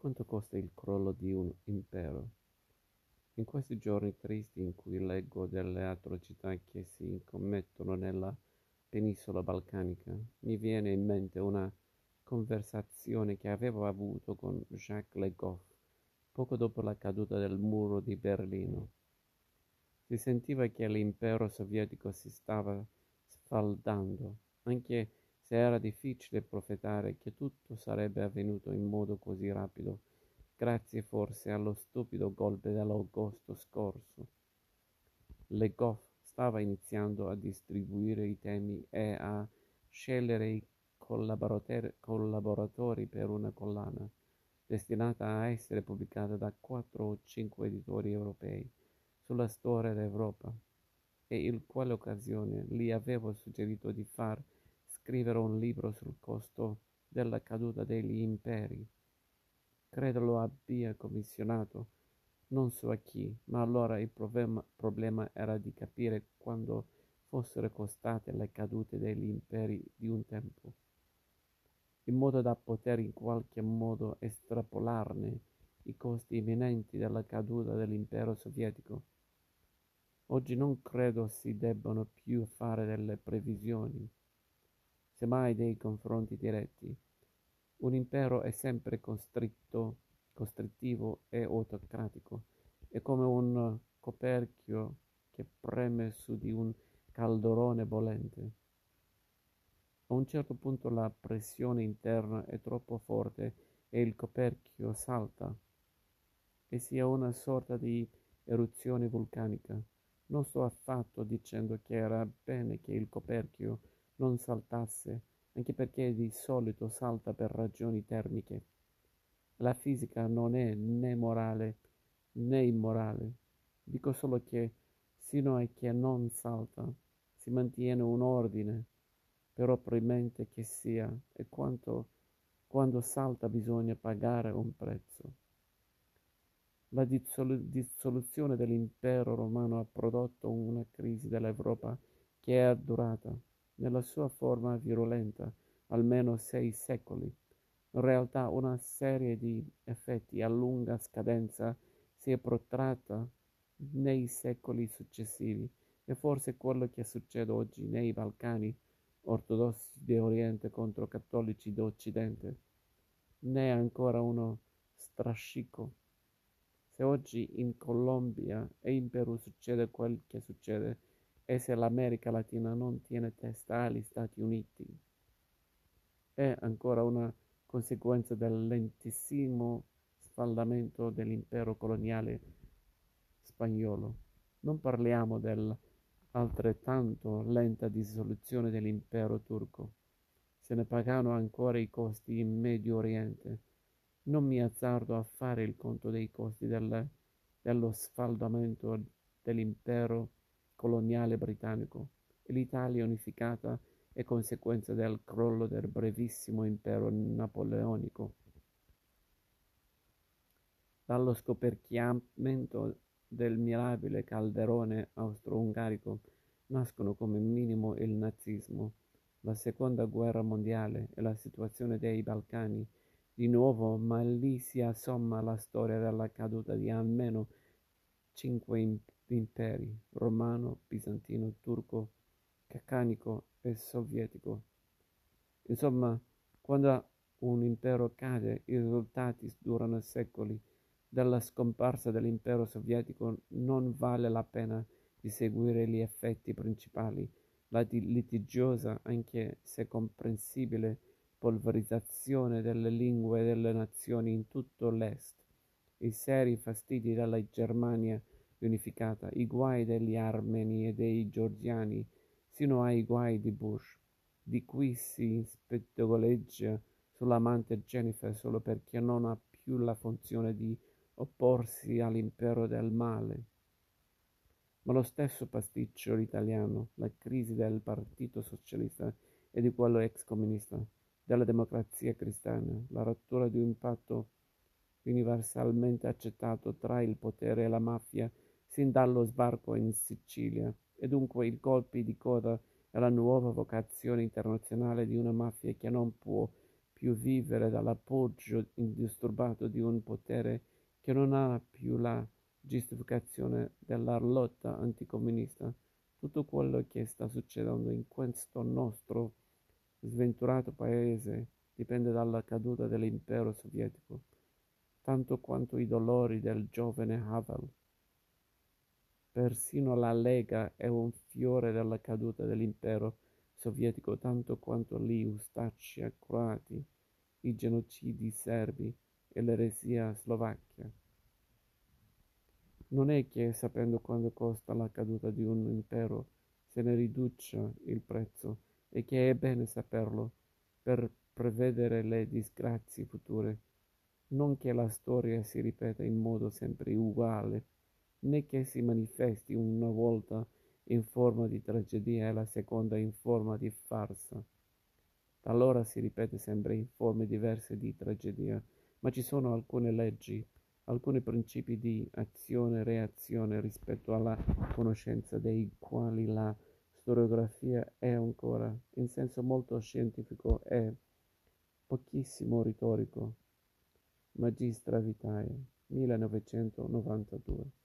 Quanto costa il crollo di un impero? In questi giorni tristi in cui leggo delle atrocità che si commettono nella penisola balcanica, mi viene in mente una conversazione che avevo avuto con Jacques Le Goff poco dopo la caduta del muro di Berlino. Si sentiva che l'impero sovietico si stava sfaldando, anche se era difficile profetare che tutto sarebbe avvenuto in modo così rapido, grazie forse allo stupido golpe dell'agosto scorso. Le Goff stava iniziando a distribuire i temi e a scegliere i collaboratori per una collana destinata a essere pubblicata da quattro o cinque editori europei sulla storia d'Europa e in quale occasione gli avevo suggerito di far scrivere un libro sul costo della caduta degli imperi. Credo lo abbia commissionato, non so a chi, ma allora il problema, problema era di capire quando fossero costate le cadute degli imperi di un tempo in modo da poter in qualche modo estrapolarne i costi imminenti della caduta dell'impero sovietico. Oggi non credo si debbano più fare delle previsioni, semmai dei confronti diretti. Un impero è sempre costritto, costrittivo e autocratico, è come un coperchio che preme su di un calderone bollente. A un certo punto la pressione interna è troppo forte e il coperchio salta e si ha una sorta di eruzione vulcanica. Non sto affatto dicendo che era bene che il coperchio non saltasse, anche perché di solito salta per ragioni termiche. La fisica non è né morale né immorale. Dico solo che sino a che non salta si mantiene un ordine però premente che sia, e quanto quando salta bisogna pagare un prezzo. La dissoluzione dell'impero romano ha prodotto una crisi dell'Europa che è durata, nella sua forma virulenta, almeno sei secoli. In realtà una serie di effetti a lunga scadenza si è protratta nei secoli successivi e forse quello che succede oggi nei Balcani ortodossi di Oriente contro cattolici d'Occidente, né ancora uno strascico. Se oggi in Colombia e in Perù succede quel che succede, e se l'America Latina non tiene testa agli Stati Uniti, è ancora una conseguenza del lentissimo sfaldamento dell'impero coloniale spagnolo. Non parliamo del altrettanto lenta dissoluzione dell'impero turco. Se ne pagano ancora i costi in Medio Oriente. Non mi azzardo a fare il conto dei costi del, dello sfaldamento dell'impero coloniale britannico e l'Italia unificata è conseguenza del crollo del brevissimo impero napoleonico. Dallo scoperchiamento del mirabile calderone austro-ungarico nascono come minimo il nazismo, la seconda guerra mondiale e la situazione dei Balcani di nuovo, ma lì si assomma la storia della caduta di almeno cinque imperi, romano, bizantino, turco, caccanico e sovietico. Insomma, quando un impero cade, i risultati durano secoli. Della scomparsa dell'impero sovietico non vale la pena di seguire gli effetti principali, la litigiosa, anche se comprensibile, polverizzazione delle lingue delle nazioni in tutto l'Est, i seri fastidi della Germania unificata, i guai degli armeni e dei georgiani, sino ai guai di Bush, di cui si spettoleggia sull'amante Jennifer solo perché non ha più la funzione di opporsi all'impero del male. Ma lo stesso pasticcio italiano, la crisi del Partito Socialista e di quello ex comunista, della democrazia cristiana, la rottura di un patto universalmente accettato tra il potere e la mafia sin dallo sbarco in Sicilia, e dunque i colpi di coda e la nuova vocazione internazionale di una mafia che non può più vivere dall'appoggio indisturbato di un potere che non ha più la giustificazione della lotta anticomunista. Tutto quello che sta succedendo in questo nostro sventurato paese dipende dalla caduta dell'impero sovietico, tanto quanto i dolori del giovane Havel. Persino la Lega è un fiore della caduta dell'impero sovietico, tanto quanto gli ustacci croati, i genocidi serbi e l'eresia slovacchia. Non è che sapendo quanto costa la caduta di un impero se ne riduce il prezzo, e che è bene saperlo per prevedere le disgrazie future, non che la storia si ripeta in modo sempre uguale, né che si manifesti una volta in forma di tragedia e la seconda in forma di farsa. Talora si ripete sempre in forme diverse di tragedia, ma ci sono alcune leggi, alcuni principi di azione e reazione rispetto alla conoscenza dei quali la storiografia è ancora, in senso molto scientifico e pochissimo retorico. Magistra Vitae, 1992